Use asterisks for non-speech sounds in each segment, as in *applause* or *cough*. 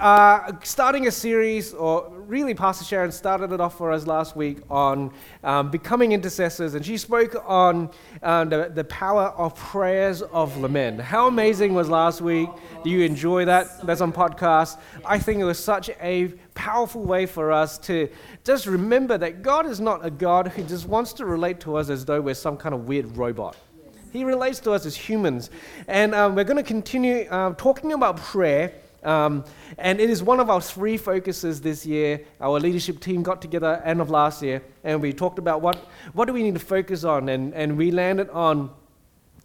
are starting a series, or really, Pastor Sharon started it off for us last week on um, becoming intercessors, and she spoke on uh, the, the power of prayers of lament. How amazing was last week? Do you enjoy that? That's on podcast. I think it was such a powerful way for us to just remember that God is not a God who just wants to relate to us as though we're some kind of weird robot. He relates to us as humans. And um, we're going to continue uh, talking about prayer. Um, and it is one of our three focuses this year. Our leadership team got together end of last year, and we talked about what, what do we need to focus on. And, and we landed on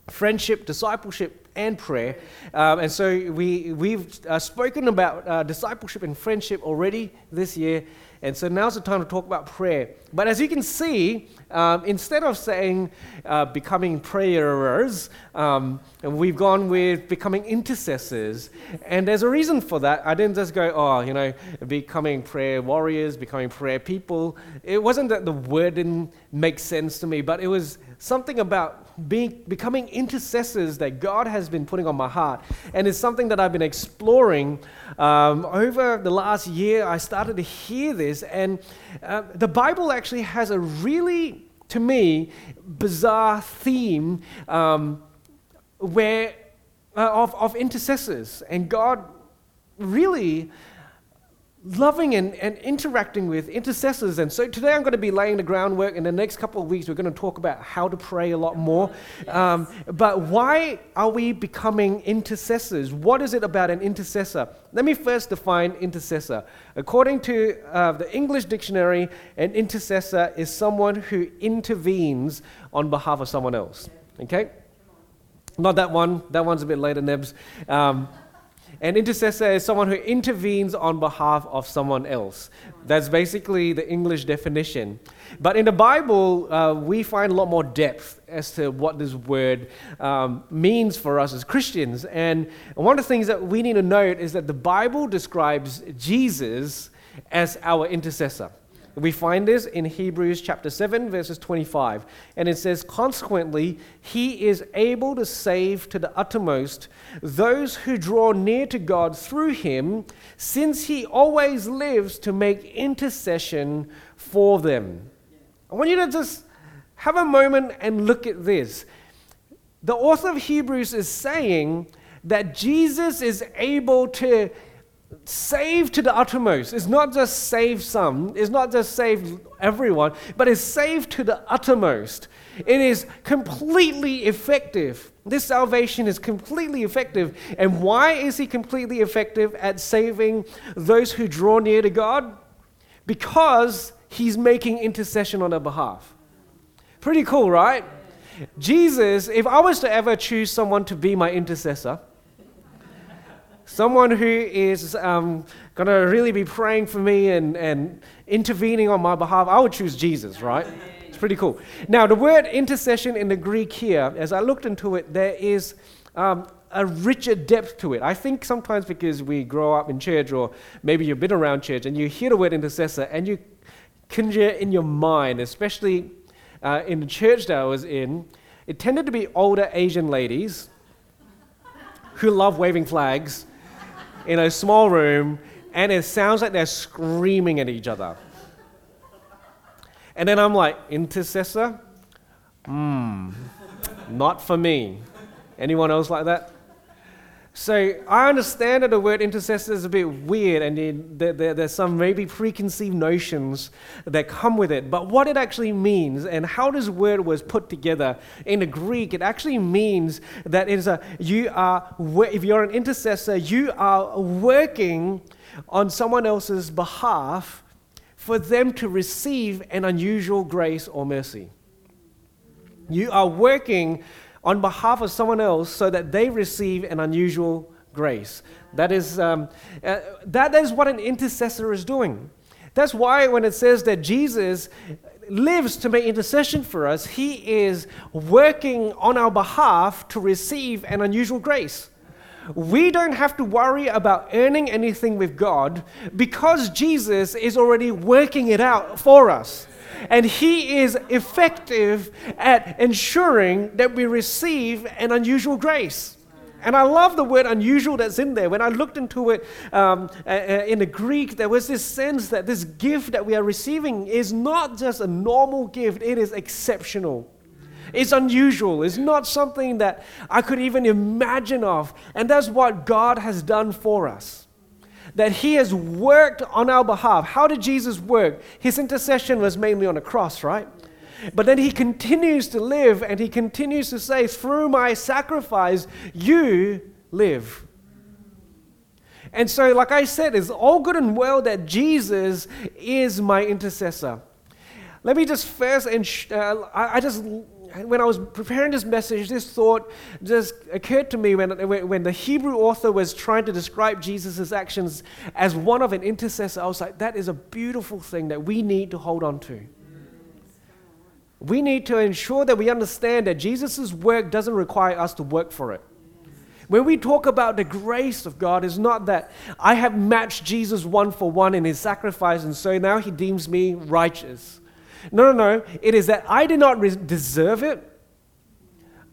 friendship, discipleship, and prayer. Um, and so we, we've uh, spoken about uh, discipleship and friendship already this year. And so now's the time to talk about prayer. But as you can see, um, instead of saying uh, becoming prayerers, um, we've gone with becoming intercessors. And there's a reason for that. I didn't just go, oh, you know, becoming prayer warriors, becoming prayer people. It wasn't that the word didn't make sense to me, but it was something about being, becoming intercessors that God has been putting on my heart. And it's something that I've been exploring um, over the last year. I started to hear this, and uh, the Bible actually has a really, to me, bizarre theme um, where, uh, of, of intercessors. And God really loving and, and interacting with intercessors. And so today I'm going to be laying the groundwork. In the next couple of weeks, we're going to talk about how to pray a lot more. Um, but why are we becoming intercessors? What is it about an intercessor? Let me first define intercessor. According to uh, the English dictionary, an intercessor is someone who intervenes on behalf of someone else. Okay? Not that one. That one's a bit later, Nebs. Um, an intercessor is someone who intervenes on behalf of someone else. That's basically the English definition. But in the Bible, uh, we find a lot more depth as to what this word um, means for us as Christians. And one of the things that we need to note is that the Bible describes Jesus as our intercessor. We find this in Hebrews chapter 7, verses 25. And it says, Consequently, he is able to save to the uttermost those who draw near to God through him, since he always lives to make intercession for them. I want you to just have a moment and look at this. The author of Hebrews is saying that Jesus is able to save to the uttermost. It's not just save some, it's not just save everyone, but it's saved to the uttermost. It is completely effective. This salvation is completely effective. And why is he completely effective at saving those who draw near to God? Because he's making intercession on their behalf. Pretty cool, right? Jesus, if I was to ever choose someone to be my intercessor, someone who is um, going to really be praying for me and, and intervening on my behalf, I would choose Jesus, right? It's pretty cool. Now, the word intercession in the Greek here, as I looked into it, there is um, a richer depth to it. I think sometimes because we grow up in church, or maybe you've been around church, and you hear the word intercessor, and you conjure in your mind, especially uh, in the church that I was in, it tended to be older Asian ladies who love waving flags in a small room, and it sounds like they're screaming at each other. And then I'm like, intercessor? Hmm, not for me. Anyone else like that? So I understand that the word intercessor is a bit weird and there, there, there's some maybe preconceived notions that come with it. But what it actually means and how this word was put together in the Greek, it actually means that it is a, you are, if you're an intercessor, you are working on someone else's behalf for them to receive an unusual grace or mercy. You are working on behalf of someone else so that they receive an unusual grace. That is, um, uh, that is what an intercessor is doing. That's why when it says that Jesus lives to make intercession for us, he is working on our behalf to receive an unusual grace. We don't have to worry about earning anything with God because Jesus is already working it out for us and He is effective at ensuring that we receive an unusual grace. And I love the word unusual that's in there. When I looked into it um, in the Greek, there was this sense that this gift that we are receiving is not just a normal gift, it is exceptional. It's unusual. It's not something that I could even imagine of. And that's what God has done for us. That He has worked on our behalf. How did Jesus work? His intercession was mainly on a cross, right? But then he continues to live and he continues to say, Through my sacrifice, you live. And so, like I said, it's all good and well that Jesus is my intercessor. Let me just first, and uh, I, I just when I was preparing this message, this thought just occurred to me when, when the Hebrew author was trying to describe Jesus' actions as one of an intercessor. I was like, that is a beautiful thing that we need to hold on to. We need to ensure that we understand that Jesus' work doesn't require us to work for it. When we talk about the grace of God, it's not that I have matched Jesus one for one in his sacrifice, and so now he deems me righteous. No, no, no. It is that I did not re- deserve it,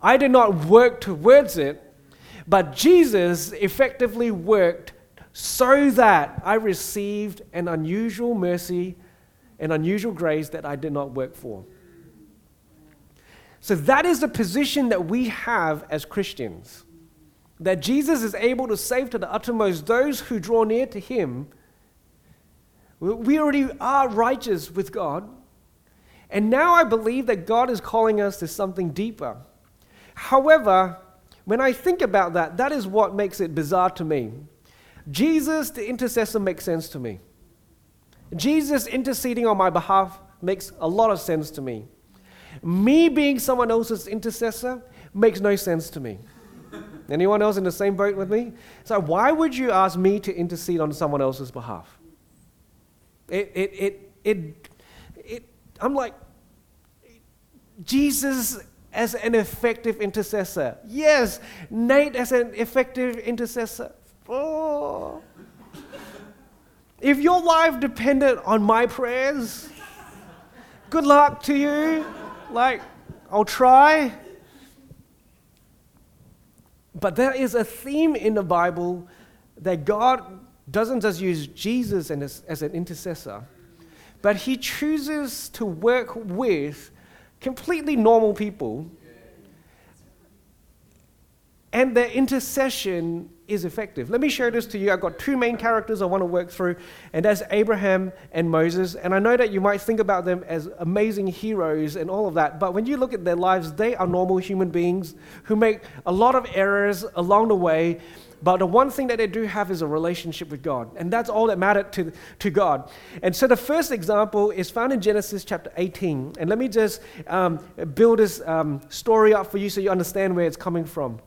I did not work towards it, but Jesus effectively worked so that I received an unusual mercy, an unusual grace that I did not work for. So that is the position that we have as Christians. That Jesus is able to save to the uttermost those who draw near to him. We already are righteous with God. And now I believe that God is calling us to something deeper. However, when I think about that, that is what makes it bizarre to me. Jesus, the intercessor, makes sense to me. Jesus interceding on my behalf makes a lot of sense to me. Me being someone else's intercessor makes no sense to me. Anyone else in the same boat with me? So, why would you ask me to intercede on someone else's behalf? It, it, it, it, I'm like, Jesus as an effective intercessor. Yes, Nate as an effective intercessor. Oh. If your life depended on my prayers, good luck to you. Like, I'll try. But there is a theme in the Bible that God doesn't just use Jesus as, as an intercessor, but He chooses to work with completely normal people. And their intercession is effective. Let me show this to you. I've got two main characters I want to work through, and that's Abraham and Moses. And I know that you might think about them as amazing heroes and all of that, but when you look at their lives, they are normal human beings who make a lot of errors along the way. But the one thing that they do have is a relationship with God. And that's all that mattered to, to God. And so the first example is found in Genesis chapter 18. And let me just um, build this um, story up for you so you understand where it's coming from.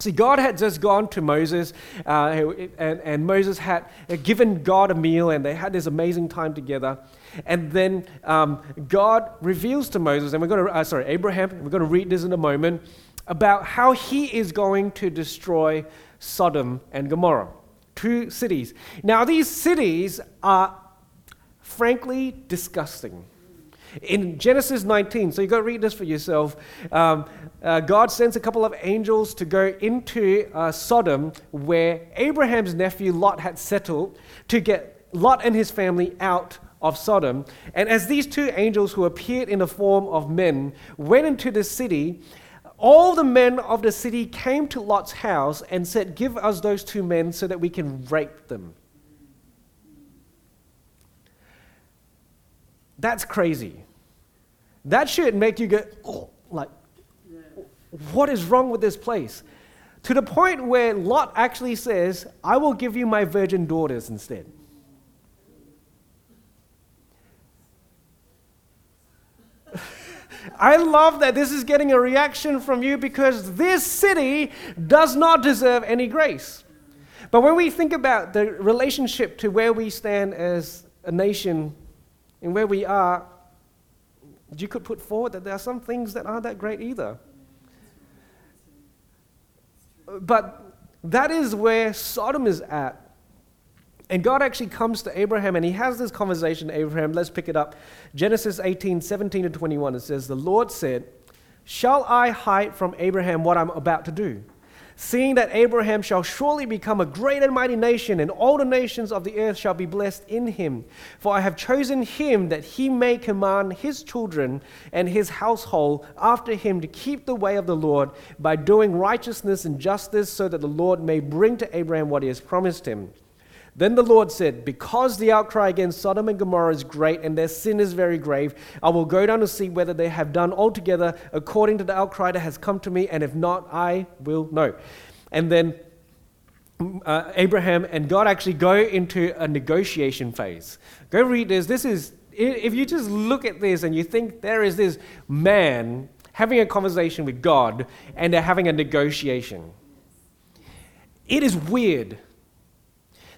See, God had just gone to Moses, uh, and, and Moses had given God a meal, and they had this amazing time together. And then um, God reveals to Moses, and we're going to, uh, sorry, Abraham, we're going to read this in a moment, about how he is going to destroy Sodom and Gomorrah, two cities. Now, these cities are frankly disgusting. In Genesis 19, so you've got to read this for yourself. Um, uh, God sends a couple of angels to go into uh, Sodom, where Abraham's nephew Lot had settled, to get Lot and his family out of Sodom. And as these two angels, who appeared in the form of men, went into the city, all the men of the city came to Lot's house and said, Give us those two men so that we can rape them. That's crazy. That should make you go, oh, like, what is wrong with this place? To the point where Lot actually says, I will give you my virgin daughters instead. I love that this is getting a reaction from you because this city does not deserve any grace. But when we think about the relationship to where we stand as a nation and where we are, you could put forward that there are some things that aren't that great either. But that is where Sodom is at. And God actually comes to Abraham and he has this conversation Abraham. Let's pick it up. Genesis 18, 17 to 21. It says, The Lord said, Shall I hide from Abraham what I'm about to do? seeing that Abraham shall surely become a great and mighty nation, and all the nations of the earth shall be blessed in him. For I have chosen him that he may command his children and his household after him to keep the way of the Lord by doing righteousness and justice, so that the Lord may bring to Abraham what he has promised him. Then the Lord said, Because the outcry against Sodom and Gomorrah is great and their sin is very grave, I will go down to see whether they have done altogether according to the outcry that has come to me, and if not, I will know. And then uh, Abraham and God actually go into a negotiation phase. Go read this. This is, if you just look at this and you think there is this man having a conversation with God and they're having a negotiation, it is weird.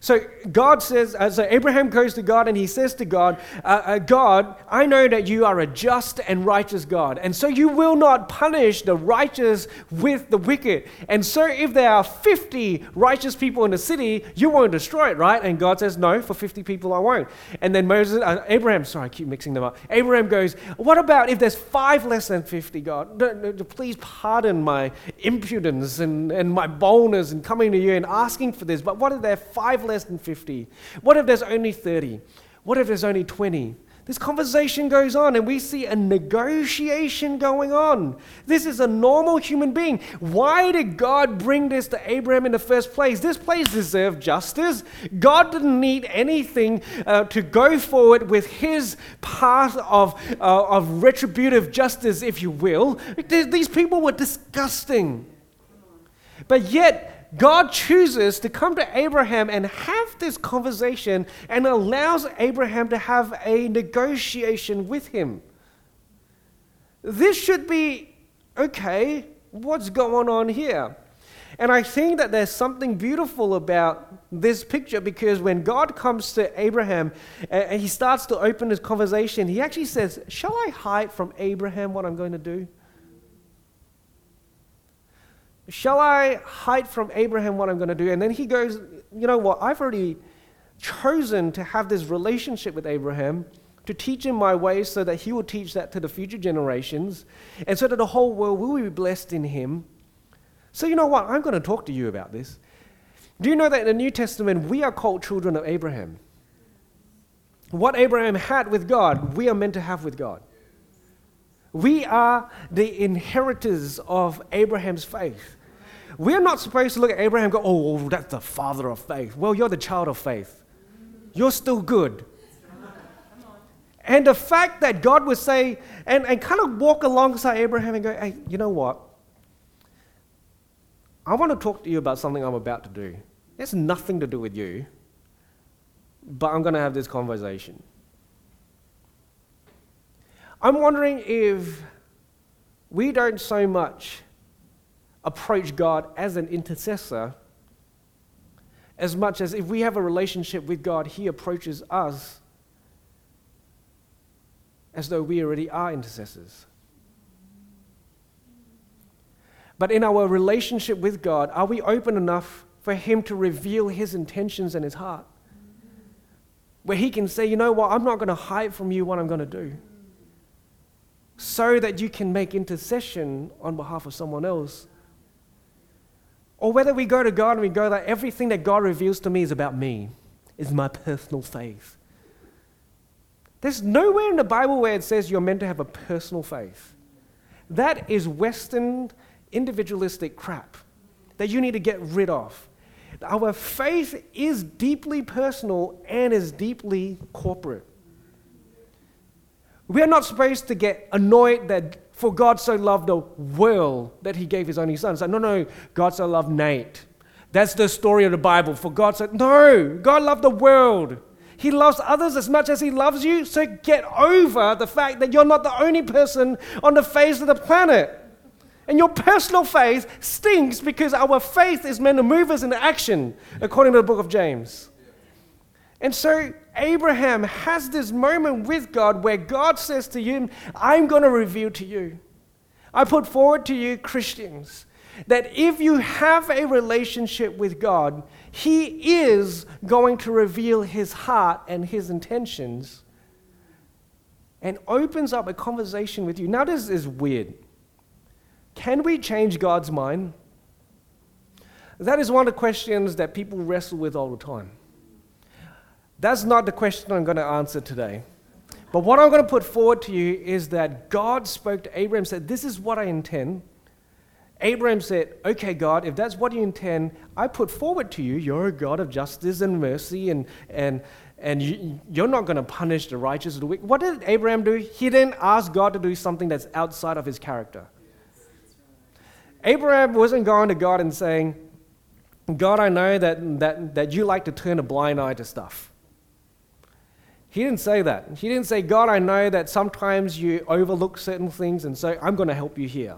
So God says, uh, so Abraham goes to God and he says to God, uh, uh, God, I know that you are a just and righteous God. And so you will not punish the righteous with the wicked. And so if there are 50 righteous people in the city, you won't destroy it, right? And God says, no, for 50 people I won't. And then Moses, uh, Abraham, sorry, I keep mixing them up. Abraham goes, what about if there's five less than 50, God? No, no, please pardon my impudence and, and my boldness in coming to you and asking for this. But what if there are five less less than 50? What if there's only 30? What if there's only 20? This conversation goes on, and we see a negotiation going on. This is a normal human being. Why did God bring this to Abraham in the first place? This place deserved justice. God didn't need anything uh, to go forward with his path of, uh, of retributive justice, if you will. These people were disgusting. But yet, God chooses to come to Abraham and have this conversation and allows Abraham to have a negotiation with him. This should be okay, what's going on here? And I think that there's something beautiful about this picture because when God comes to Abraham and he starts to open his conversation, he actually says, Shall I hide from Abraham what I'm going to do? Shall I hide from Abraham what I'm going to do? And then he goes, You know what? I've already chosen to have this relationship with Abraham, to teach him my ways so that he will teach that to the future generations, and so that the whole world will be blessed in him. So, you know what? I'm going to talk to you about this. Do you know that in the New Testament, we are called children of Abraham? What Abraham had with God, we are meant to have with God. We are the inheritors of Abraham's faith. We're not supposed to look at Abraham and go, oh, oh, that's the father of faith. Well, you're the child of faith. You're still good. And the fact that God would say, and, and kind of walk alongside Abraham and go, hey, you know what? I want to talk to you about something I'm about to do. It has nothing to do with you, but I'm going to have this conversation. I'm wondering if we don't so much approach God as an intercessor as much as if we have a relationship with God, He approaches us as though we already are intercessors. But in our relationship with God, are we open enough for Him to reveal His intentions and His heart? Where He can say, you know what, I'm not going to hide from you what I'm going to do so that you can make intercession on behalf of someone else. Or whether we go to God and we go that everything that God reveals to me is about me, is my personal faith. There's nowhere in the Bible where it says you're meant to have a personal faith. That is Western individualistic crap that you need to get rid of. Our faith is deeply personal and is deeply corporate. We are not supposed to get annoyed that for God so loved the world that he gave his only son. So, no, no, God so loved Nate. That's the story of the Bible. For God said, no, God loved the world. He loves others as much as he loves you. So get over the fact that you're not the only person on the face of the planet. And your personal faith stinks because our faith is meant to move us into action, according to the book of James. And so Abraham has this moment with God where God says to him, I'm going to reveal to you. I put forward to you, Christians, that if you have a relationship with God, He is going to reveal His heart and His intentions and opens up a conversation with you. Now, this is weird. Can we change God's mind? That is one of the questions that people wrestle with all the time. That's not the question I'm going to answer today. But what I'm going to put forward to you is that God spoke to Abraham, said, This is what I intend. Abraham said, Okay, God, if that's what you intend, I put forward to you, you're a God of justice and mercy, and, and, and you, you're not going to punish the righteous or the wicked. What did Abraham do? He didn't ask God to do something that's outside of his character. Abraham wasn't going to God and saying, God, I know that, that, that you like to turn a blind eye to stuff. He didn't say that. He didn't say, God, I know that sometimes you overlook certain things, and so I'm going to help you here.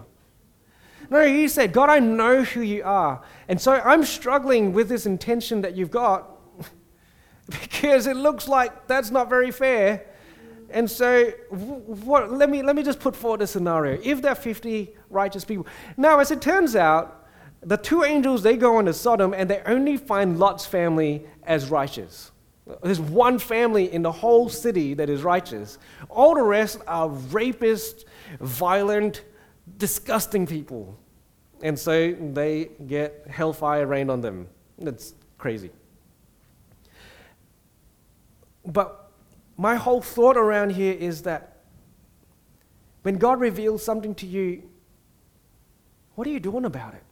No, he said, God, I know who you are. And so I'm struggling with this intention that you've got *laughs* because it looks like that's not very fair. And so, what, let, me, let me just put forward a scenario. If there are 50 righteous people. Now, as it turns out, the two angels, they go into Sodom and they only find Lot's family as righteous. There's one family in the whole city that is righteous. All the rest are rapists, violent, disgusting people. And so they get hellfire rained on them. That's crazy. But my whole thought around here is that when God reveals something to you, what are you doing about it?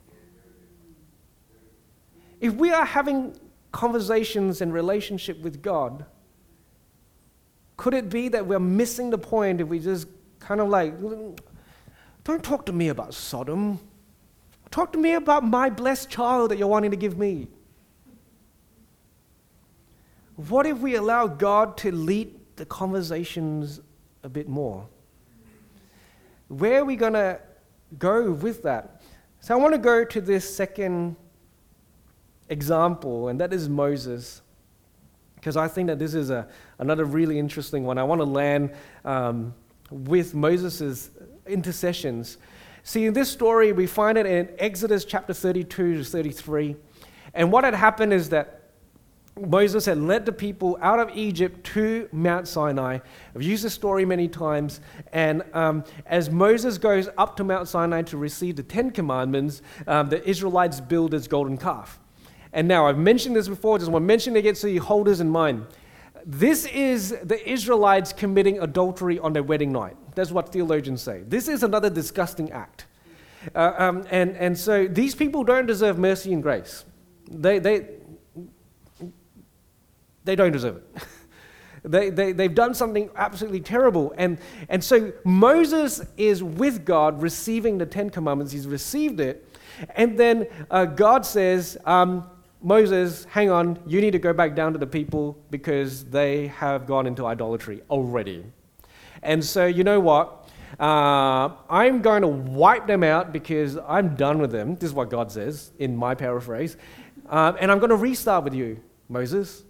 If we are having conversations and relationship with God, could it be that we're missing the point if we just kind of like, don't talk to me about Sodom. Talk to me about my blessed child that you're wanting to give me. What if we allow God to lead the conversations a bit more? Where are we going to go with that? So I want to go to this second example, and that is Moses. Because I think that this is a, another really interesting one. I want to land um, with Moses' intercessions. See, in this story, we find it in Exodus chapter 32 to 33. And what had happened is that Moses had led the people out of Egypt to Mount Sinai. I've used this story many times. And um, as Moses goes up to Mount Sinai to receive the Ten Commandments, um, the Israelites build this golden calf. And now, I've mentioned this before, just want to mention it again so you hold this in mind. This is the Israelites committing adultery on their wedding night. That's what theologians say. This is another disgusting act. Uh, um, and, and so these people don't deserve mercy and grace. They, they, they don't deserve it. *laughs* they, they, they've done something absolutely terrible. And, and so Moses is with God receiving the Ten Commandments. He's received it. And then uh, God says, um, Moses, hang on, you need to go back down to the people because they have gone into idolatry already. And so, you know what? Uh, I'm going to wipe them out because I'm done with them. This is what God says in my paraphrase. Uh, and I'm going to restart with you, Moses.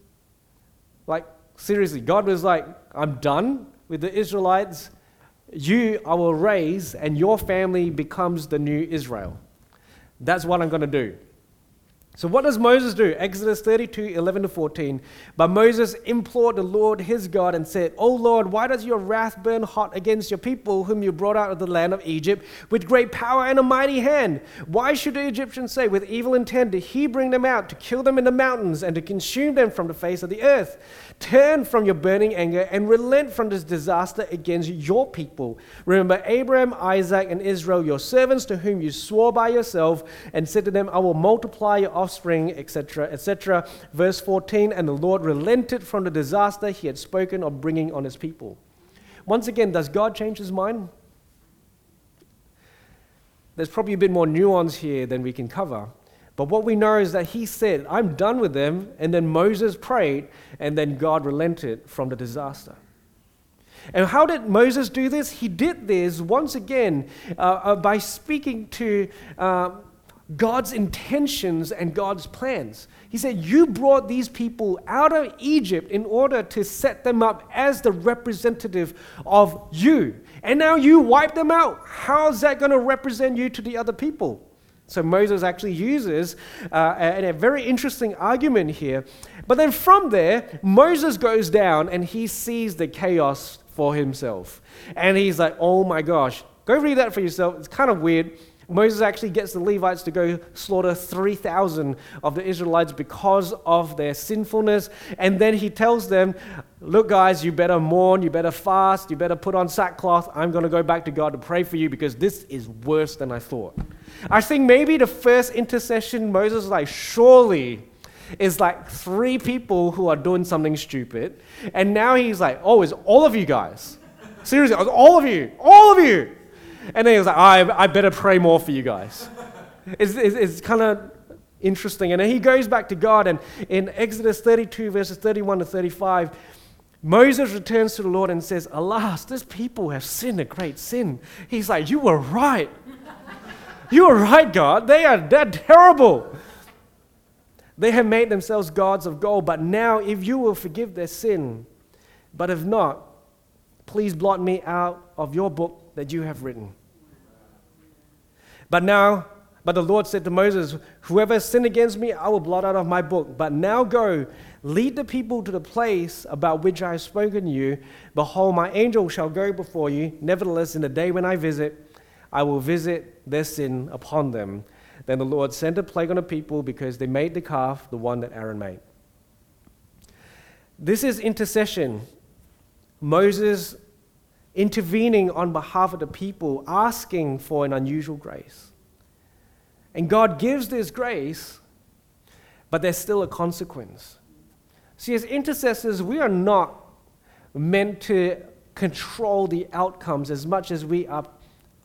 Like, seriously, God was like, I'm done with the Israelites. You I will raise, and your family becomes the new Israel. That's what I'm going to do. So, what does Moses do? Exodus 32 11 to 14. But Moses implored the Lord his God and said, O Lord, why does your wrath burn hot against your people, whom you brought out of the land of Egypt with great power and a mighty hand? Why should the Egyptians say, With evil intent did he bring them out to kill them in the mountains and to consume them from the face of the earth? Turn from your burning anger and relent from this disaster against your people. Remember Abraham, Isaac, and Israel, your servants, to whom you swore by yourself, and said to them, I will multiply your offspring, etc., etc. Verse 14 And the Lord relented from the disaster he had spoken of bringing on his people. Once again, does God change his mind? There's probably a bit more nuance here than we can cover. But what we know is that he said, I'm done with them. And then Moses prayed, and then God relented from the disaster. And how did Moses do this? He did this once again uh, uh, by speaking to uh, God's intentions and God's plans. He said, You brought these people out of Egypt in order to set them up as the representative of you. And now you wipe them out. How's that going to represent you to the other people? So Moses actually uses uh, a, a, very interesting argument here. But then from there, Moses goes down and he sees the chaos for himself. And he's like, oh my gosh, go read that for yourself. It's kind of weird. Moses actually gets the Levites to go slaughter 3,000 of the Israelites because of their sinfulness. And then he tells them, Look, guys, you better mourn, you better fast, you better put on sackcloth. I'm going to go back to God to pray for you because this is worse than I thought. I think maybe the first intercession, Moses like, Surely is like three people who are doing something stupid. And now he's like, Oh, it's all of you guys. Seriously, all of you, all of you. And then he was like, I, I better pray more for you guys. It's, it's, it's kind of interesting. And then he goes back to God, and in Exodus 32, verses 31 to 35, Moses returns to the Lord and says, Alas, this people have sinned a great sin. He's like, You were right. You were right, God. They are they're terrible. They have made themselves gods of gold, but now if you will forgive their sin, but if not, please blot me out of your book that you have written. But now, but the Lord said to Moses, Whoever sinned against me, I will blot out of my book. But now go, lead the people to the place about which I have spoken to you. Behold, my angel shall go before you. Nevertheless, in the day when I visit, I will visit their sin upon them. Then the Lord sent a plague on the people because they made the calf, the one that Aaron made. This is intercession. Moses intervening on behalf of the people, asking for an unusual grace. And God gives this grace, but there's still a consequence. See, as intercessors, we are not meant to control the outcomes as much as we are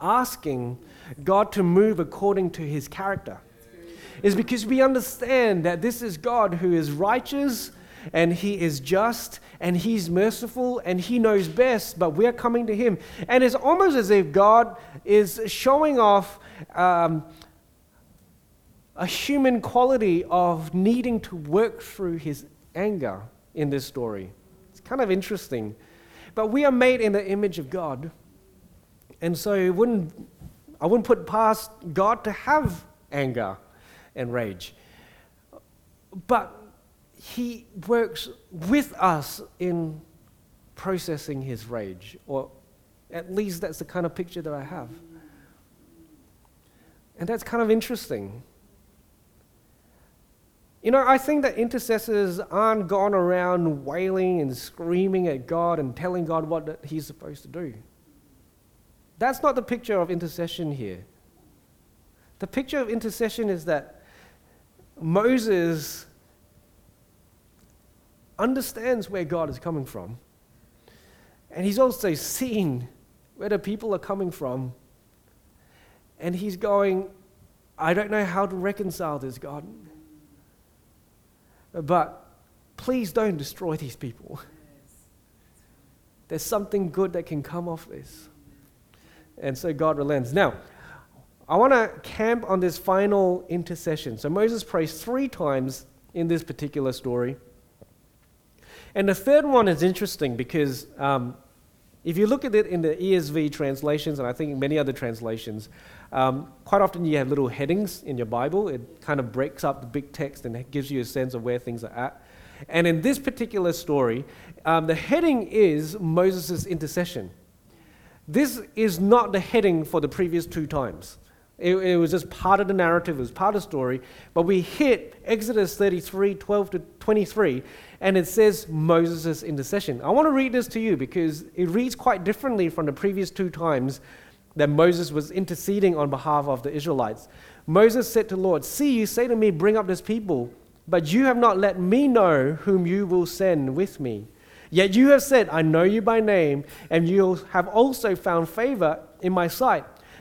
asking God to move according to his character. Is because we understand that this is God who is righteous and he is just and he's merciful and he knows best, but we're coming to him. And it's almost as if God is showing off um, a human quality of needing to work through his anger in this story. It's kind of interesting. But we are made in the image of God. And so wouldn't, I wouldn't put past God to have anger and rage. But he works with us in processing his rage, or at least that's the kind of picture that I have. And that's kind of interesting. You know, I think that intercessors aren't gone around wailing and screaming at God and telling God what He's supposed to do. That's not the picture of intercession here. The picture of intercession is that Moses understands where God is coming from. And he's also seen where the people are coming from. And he's going, I don't know how to reconcile this, God. But please don't destroy these people. There's something good that can come off this. And so God relents. Now, I want to camp on this final intercession. So Moses prays three times in this particular story. And the third one is interesting because um, if you look at it in the ESV translations, and I think many other translations, um, quite often you have little headings in your Bible. It kind of breaks up the big text and gives you a sense of where things are at. And in this particular story, um, the heading is Moses' intercession. This is not the heading for the previous two times. It, it, was just part of the narrative, it was part of the story. But we hit Exodus 33 12 to 23, and it says Moses' intercession. I want to read this to you because it reads quite differently from the previous two times that Moses was interceding on behalf of the Israelites. Moses said to the Lord, See, you say to me, Bring up this people, but you have not let me know whom you will send with me. Yet you have said, I know you by name, and you have also found favor in my sight.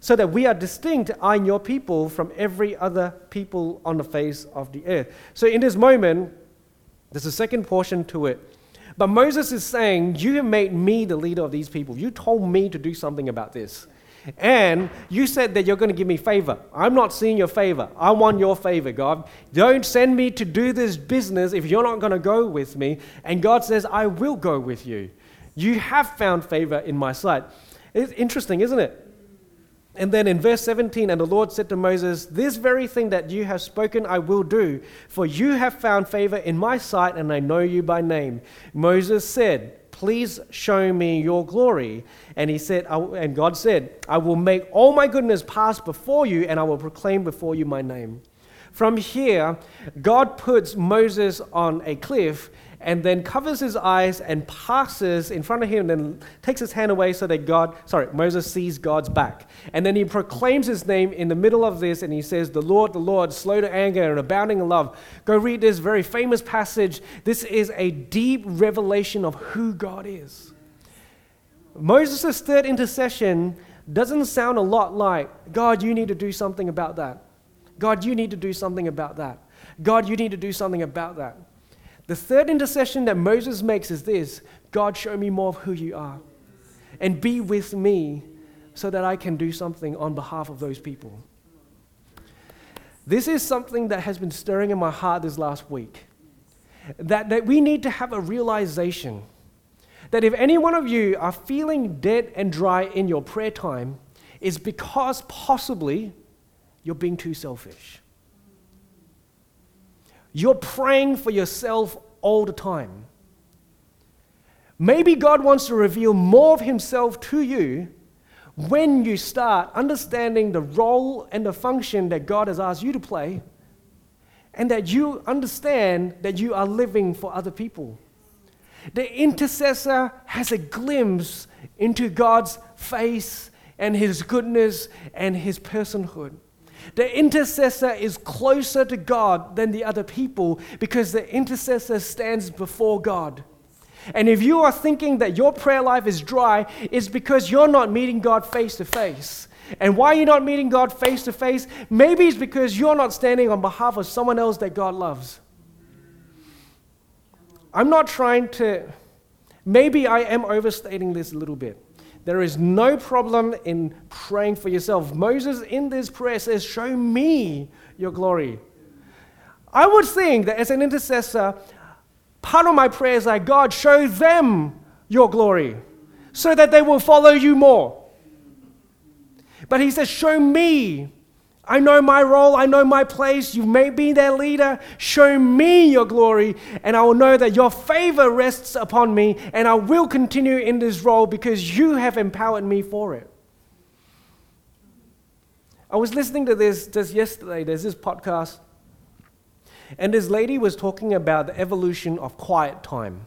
so that we are distinct, I and your people, from every other people on the face of the earth. So in this moment, there's a second portion to it. But Moses is saying, You have made me the leader of these people. You told me to do something about this. And you said that you're going to give me favor. I'm not seeing your favor. I want your favor, God. Don't send me to do this business if you're not going to go with me. And God says, I will go with you. You have found favor in my sight. It's interesting, isn't it? And then in verse 17, and the Lord said to Moses, This very thing that you have spoken I will do, for you have found favor in my sight, and I know you by name. Moses said, Please show me your glory. And he said, and God said, I will make all my goodness pass before you, and I will proclaim before you my name. From here, God puts Moses on a cliff and then covers his eyes and passes in front of him and then takes his hand away so that God, sorry, Moses sees God's back. And then he proclaims his name in the middle of this and he says, The Lord, the Lord, slow to anger and abounding in love. Go read this very famous passage. This is a deep revelation of who God is. Moses' third intercession doesn't sound a lot like, God, you need to do something about that. God, you need to do something about that. God, you need to do something about that. The third intercession that Moses makes is this God, show me more of who you are and be with me so that I can do something on behalf of those people. This is something that has been stirring in my heart this last week. That, that we need to have a realization that if any one of you are feeling dead and dry in your prayer time, is because possibly you're being too selfish. You're praying for yourself all the time. Maybe God wants to reveal more of Himself to you when you start understanding the role and the function that God has asked you to play, and that you understand that you are living for other people. The intercessor has a glimpse into God's face and His goodness and His personhood. The intercessor is closer to God than the other people because the intercessor stands before God. And if you are thinking that your prayer life is dry, it's because you're not meeting God face to face. And why you're not meeting God face to face, maybe it's because you're not standing on behalf of someone else that God loves. I'm not trying to, maybe I am overstating this a little bit. There is no problem in praying for yourself. Moses in this prayer says, Show me your glory. I would think that as an intercessor, part of my prayer is like, God, show them your glory so that they will follow you more. But he says, Show me I know my role, I know my place. You may be their leader. Show me your glory, and I will know that your favor rests upon me, and I will continue in this role because you have empowered me for it. I was listening to this just yesterday. There's this podcast, and this lady was talking about the evolution of quiet time.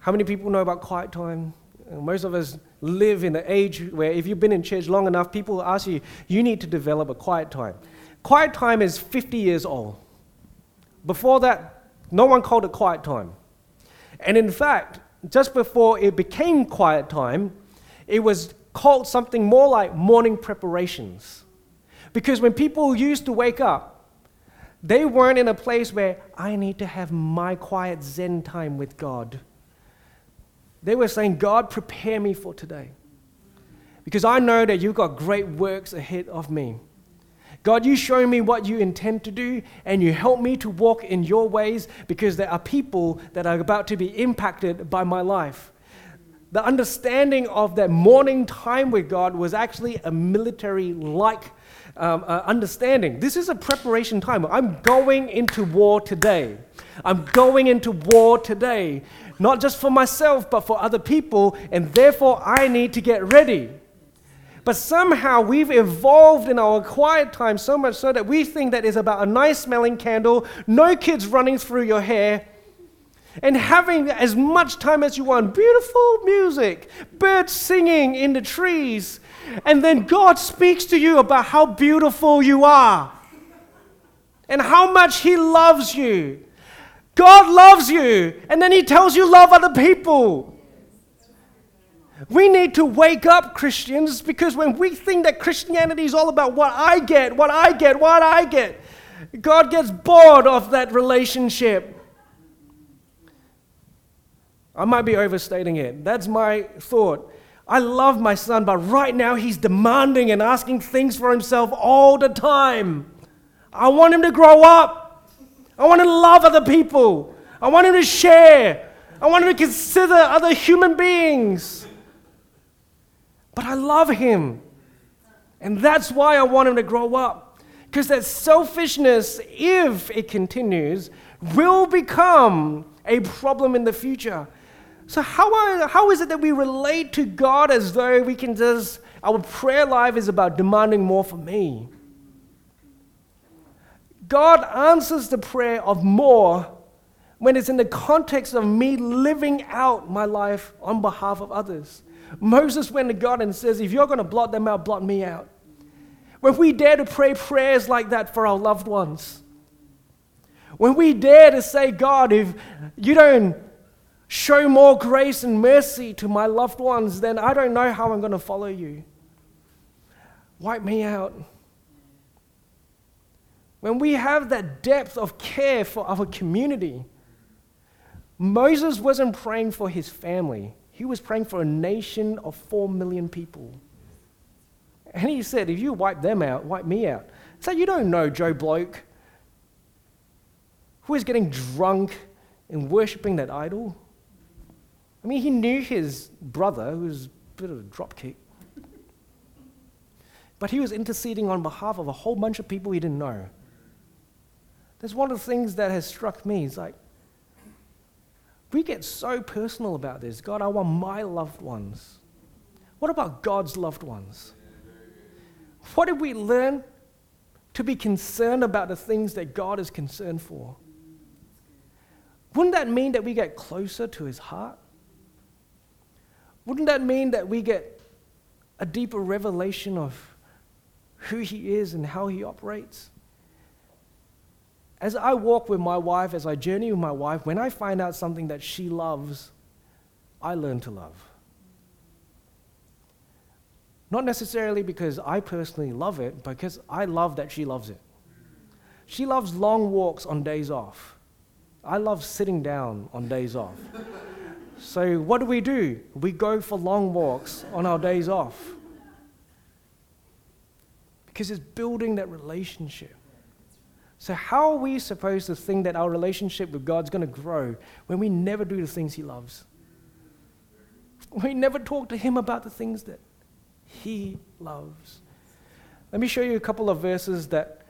How many people know about quiet time? Most of us live in an age where if you've been in church long enough, people ask you, you need to develop a quiet time. Quiet time is 50 years old. Before that, no one called it quiet time. And in fact, just before it became quiet time, it was called something more like morning preparations. Because when people used to wake up, they weren't in a place where I need to have my quiet Zen time with God. They were saying, God, prepare me for today. Because I know that you've got great works ahead of me. God, you show me what you intend to do, and you help me to walk in your ways because there are people that are about to be impacted by my life. The understanding of that morning time with God was actually a military like um, uh, understanding. This is a preparation time. I'm going into war today. I'm going into war today not just for myself, but for other people, and therefore I need to get ready. But somehow we've evolved in our quiet time so much so that we think that it's about a nice smelling candle, no kids running through your hair, and having as much time as you want. Beautiful music, birds singing in the trees, and then God speaks to you about how beautiful you are and how much He loves you God loves you. And then he tells you love other people. We need to wake up, Christians, because when we think that Christianity is all about what I get, what I get, what I get, God gets bored of that relationship. I might be overstating it. That's my thought. I love my son, but right now he's demanding and asking things for himself all the time. I want him to grow up. I want him to love other people. I want him to share. I want him to consider other human beings. But I love him. And that's why I want him to grow up. Because that selfishness, if it continues, will become a problem in the future. So, how, are, how is it that we relate to God as though we can just, our prayer life is about demanding more from me? God answers the prayer of more when it's in the context of me living out my life on behalf of others. Moses went to God and says, If you're going to blot them out, blot me out. When we dare to pray prayers like that for our loved ones, when we dare to say, God, if you don't show more grace and mercy to my loved ones, then I don't know how I'm going to follow you. Wipe me out. When we have that depth of care for our community, Moses wasn't praying for his family, he was praying for a nation of four million people. And he said, If you wipe them out, wipe me out. So you don't know Joe Bloke who is getting drunk and worshiping that idol. I mean, he knew his brother, who was a bit of a dropkick. But he was interceding on behalf of a whole bunch of people he didn't know. That's one of the things that has struck me. It's like, we get so personal about this. God, I want my loved ones. What about God's loved ones? What did we learn to be concerned about the things that God is concerned for? Wouldn't that mean that we get closer to his heart? Wouldn't that mean that we get a deeper revelation of who He is and how He operates? As I walk with my wife, as I journey with my wife, when I find out something that she loves, I learn to love. Not necessarily because I personally love it, but because I love that she loves it. She loves long walks on days off. I love sitting down on days off. So, what do we do? We go for long walks on our days off. Because it's building that relationship. So, how are we supposed to think that our relationship with God's going to grow when we never do the things He loves? We never talk to Him about the things that He loves. Let me show you a couple of verses that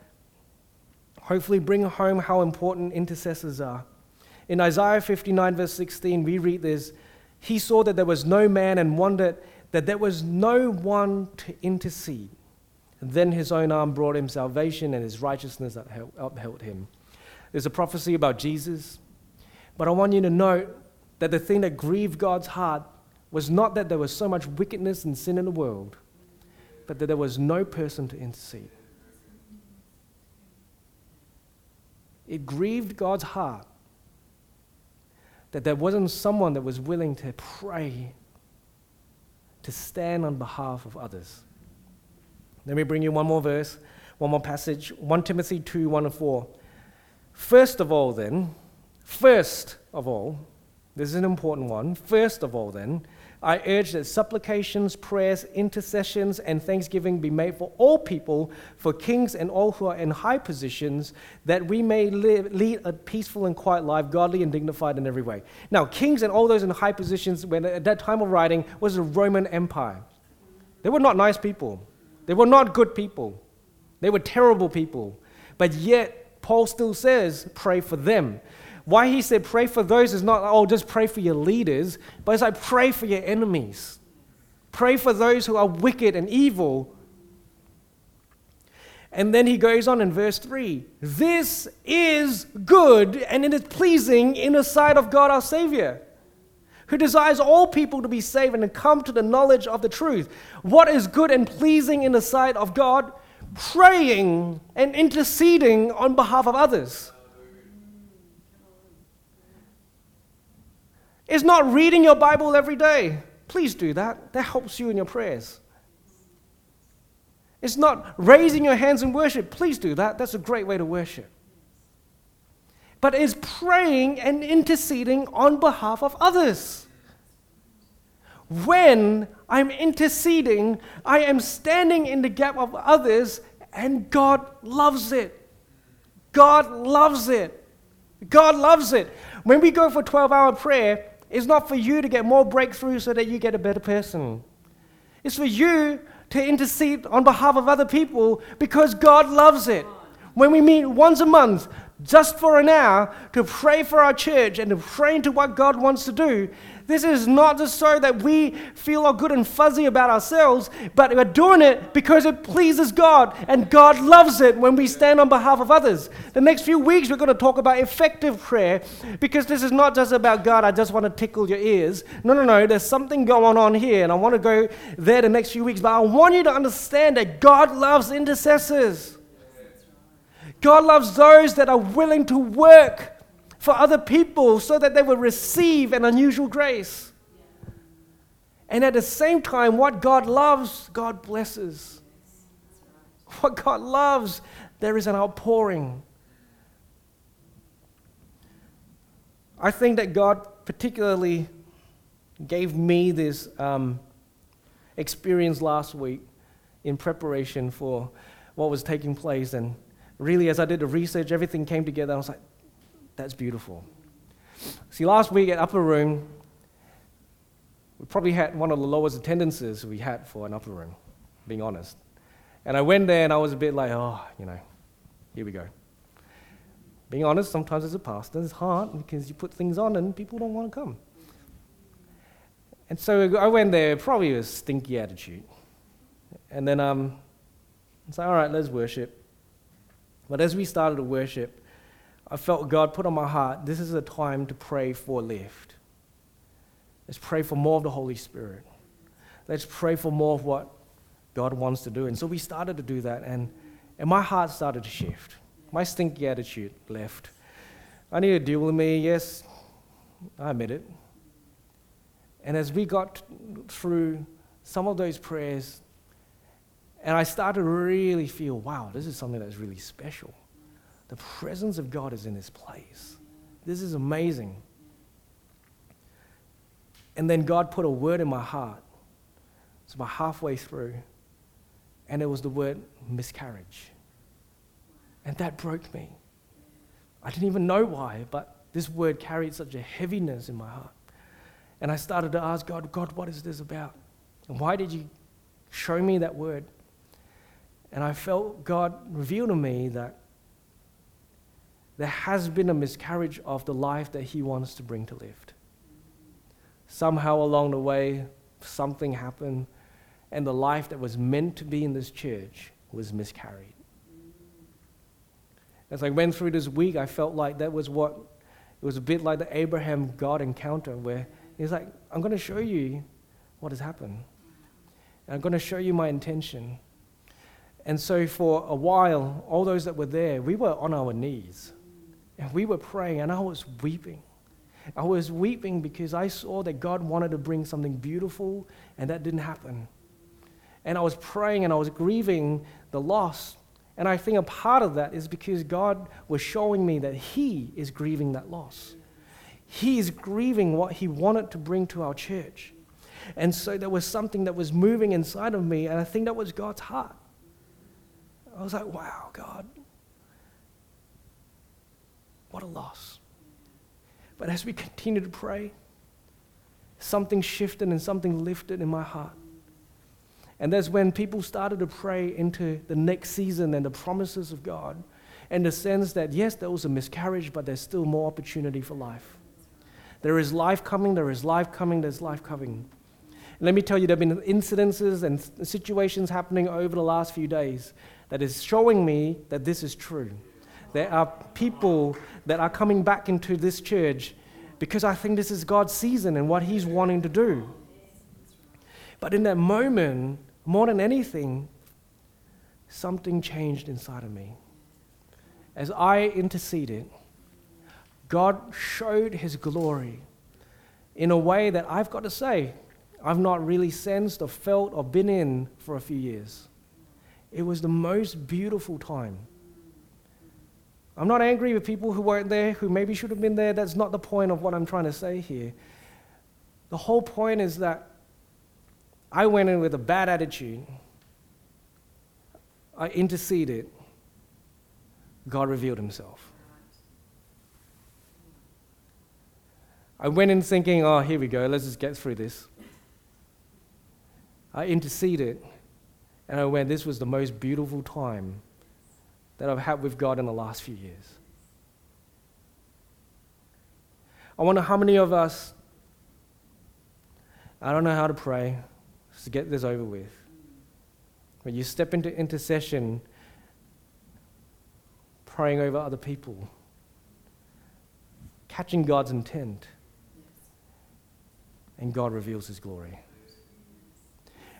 hopefully bring home how important intercessors are. In Isaiah 59, verse 16, we read this He saw that there was no man and wondered that there was no one to intercede. And then his own arm brought him salvation, and his righteousness upheld him. There's a prophecy about Jesus, but I want you to note that the thing that grieved God's heart was not that there was so much wickedness and sin in the world, but that there was no person to intercede. It grieved God's heart that there wasn't someone that was willing to pray, to stand on behalf of others. Let me bring you one more verse, one more passage 1 Timothy 2 1 and 4. First of all, then, first of all, this is an important one. First of all, then, I urge that supplications, prayers, intercessions, and thanksgiving be made for all people, for kings and all who are in high positions, that we may live, lead a peaceful and quiet life, godly and dignified in every way. Now, kings and all those in high positions, when at that time of writing, was the Roman Empire. They were not nice people. They were not good people. They were terrible people. But yet, Paul still says, pray for them. Why he said pray for those is not, oh, just pray for your leaders, but it's like pray for your enemies. Pray for those who are wicked and evil. And then he goes on in verse 3 This is good and it is pleasing in the sight of God our Savior, who desires all people to be saved and to come to the knowledge of the truth. What is good and pleasing in the sight of God? Praying and interceding on behalf of others. Is not reading your Bible every day. Please do that. That helps you in your prayers. It's not raising your hands in worship. Please do that. That's a great way to worship. But it's praying and interceding on behalf of others. when I'm interceding, I am standing in the gap of others, and God loves it. God loves it. God loves it. When we go for 12 hour prayer, it's not for you to get more breakthrough so that you get a better person. It's for you to intercede on behalf of other people because God loves it. When we meet once a month, just for an hour, to pray for our church and to pray into what God wants to do, this is not just so that we feel all good and fuzzy about ourselves, but we're doing it because it pleases God, and God loves it when we stand on behalf of others. The next few weeks, we're going to talk about effective prayer because this is not just about God, I just want to tickle your ears. No, no, no, there's something going on here, and I want to go there the next few weeks, but I want you to understand that God loves intercessors. God loves those that are willing to work for other people so that they will receive an unusual grace. And at the same time, what God loves, God blesses. What God loves, there is an outpouring. I think that God particularly gave me this um, experience last week in preparation for what was taking place. And really, as I did the research, everything came together. I was like, that's beautiful. See, last week at Upper Room, we probably had one of the lowest attendances we had for an Upper Room, being honest. And I went there and I was a bit like, oh, you know, here we go. Being honest, sometimes as a pastor, it's hard because you put things on and people don't want to come. And so I went there, probably with a stinky attitude. And then um, I said, all right, let's worship. But as we started to worship, I felt God put on my heart this is a time to pray for Live. Let's pray for more of the Holy Spirit. Let's pray for more of what God wants to do. And so we started to do that, and, and my heart started to shift. My stinky attitude left. I need to deal with me, yes, I admit it. And as we got through some of those prayers, and I started to really feel, wow, this is something that's really special. The presence of God is in this place. This is amazing. And then God put a word in my heart. It's about halfway through. And it was the word miscarriage. And that broke me. I didn't even know why, but this word carried such a heaviness in my heart. And I started to ask God, God, what is this about? And why did you show me that word? And I felt God reveal to me that there has been a miscarriage of the life that He wants to bring to Live. Somehow along the way, something happened, and the life that was meant to be in this church was miscarried. As I went through this week, I felt like that was what it was a bit like the Abraham God encounter where he's like, I'm going to show you what has happened. And I'm going to show you my intention. And so, for a while, all those that were there, we were on our knees. And we were praying, and I was weeping. I was weeping because I saw that God wanted to bring something beautiful, and that didn't happen. And I was praying and I was grieving the loss. And I think a part of that is because God was showing me that He is grieving that loss. He is grieving what He wanted to bring to our church. And so there was something that was moving inside of me, and I think that was God's heart. I was like, wow, God, what a loss. But as we continue to pray, something shifted and something lifted in my heart. And that's when people started to pray into the next season and the promises of God, and the sense that, yes, there was a miscarriage, but there's still more opportunity for life. There is life coming, there is life coming, there's life coming. And let me tell you, there have been incidences and situations happening over the last few days that is showing me that this is true. There are people that are coming back into this church because I think this is God's season and what He's wanting to do. But in that moment, more than anything, something changed inside of me. As I interceded, God showed His glory in a way that I've got to say, I've not really sensed or felt or been in for a few years. It was the most beautiful time. I'm not angry with people who weren't there, who maybe should have been there. That's not the point of what I'm trying to say here. The whole point is that I went in with a bad attitude. I interceded. God revealed himself. I went in thinking, oh, here we go, let's just get through this. I interceded, and I went, this was the most beautiful time that I've had with God in the last few years. I wonder how many of us, I don't know how to pray, to get this over with. When you step into intercession, praying over other people, catching God's intent, and God reveals His glory.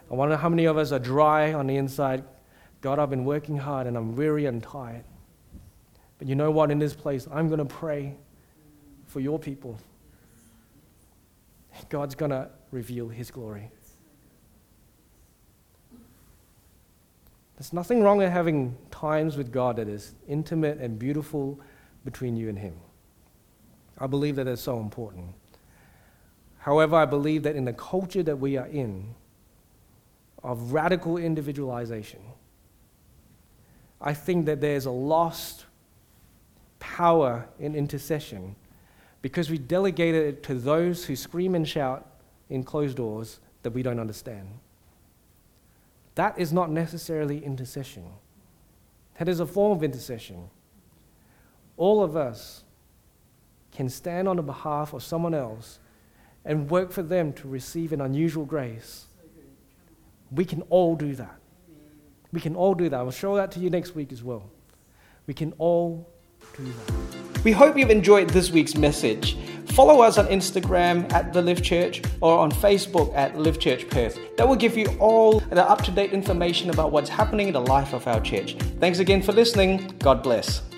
I wonder how many of us are dry on the inside. God, I've been working hard and I'm weary and tired. But you know what? In this place, I'm going to pray for your people. God's going to reveal His glory. There's nothing wrong with having times with God that is intimate and beautiful between you and Him. I believe that that is so important. However, I believe that in the culture that we are in, of radical individualization, I think that there's a lost power in intercession because we delegate it to those who scream and shout in closed doors that we don't understand. That is not necessarily intercession. That is a form of intercession. All of us can stand on the behalf of someone else and work for them to receive an unusual grace. We can all do that. We can all do that. I'll show that to you next week as well. We can all do that. We hope you've enjoyed this week's message. Follow us on Instagram at The Live Church or on Facebook at Live Church Perth. That will give you all the up to date information about what's happening in the life of our church. Thanks again for listening. God bless.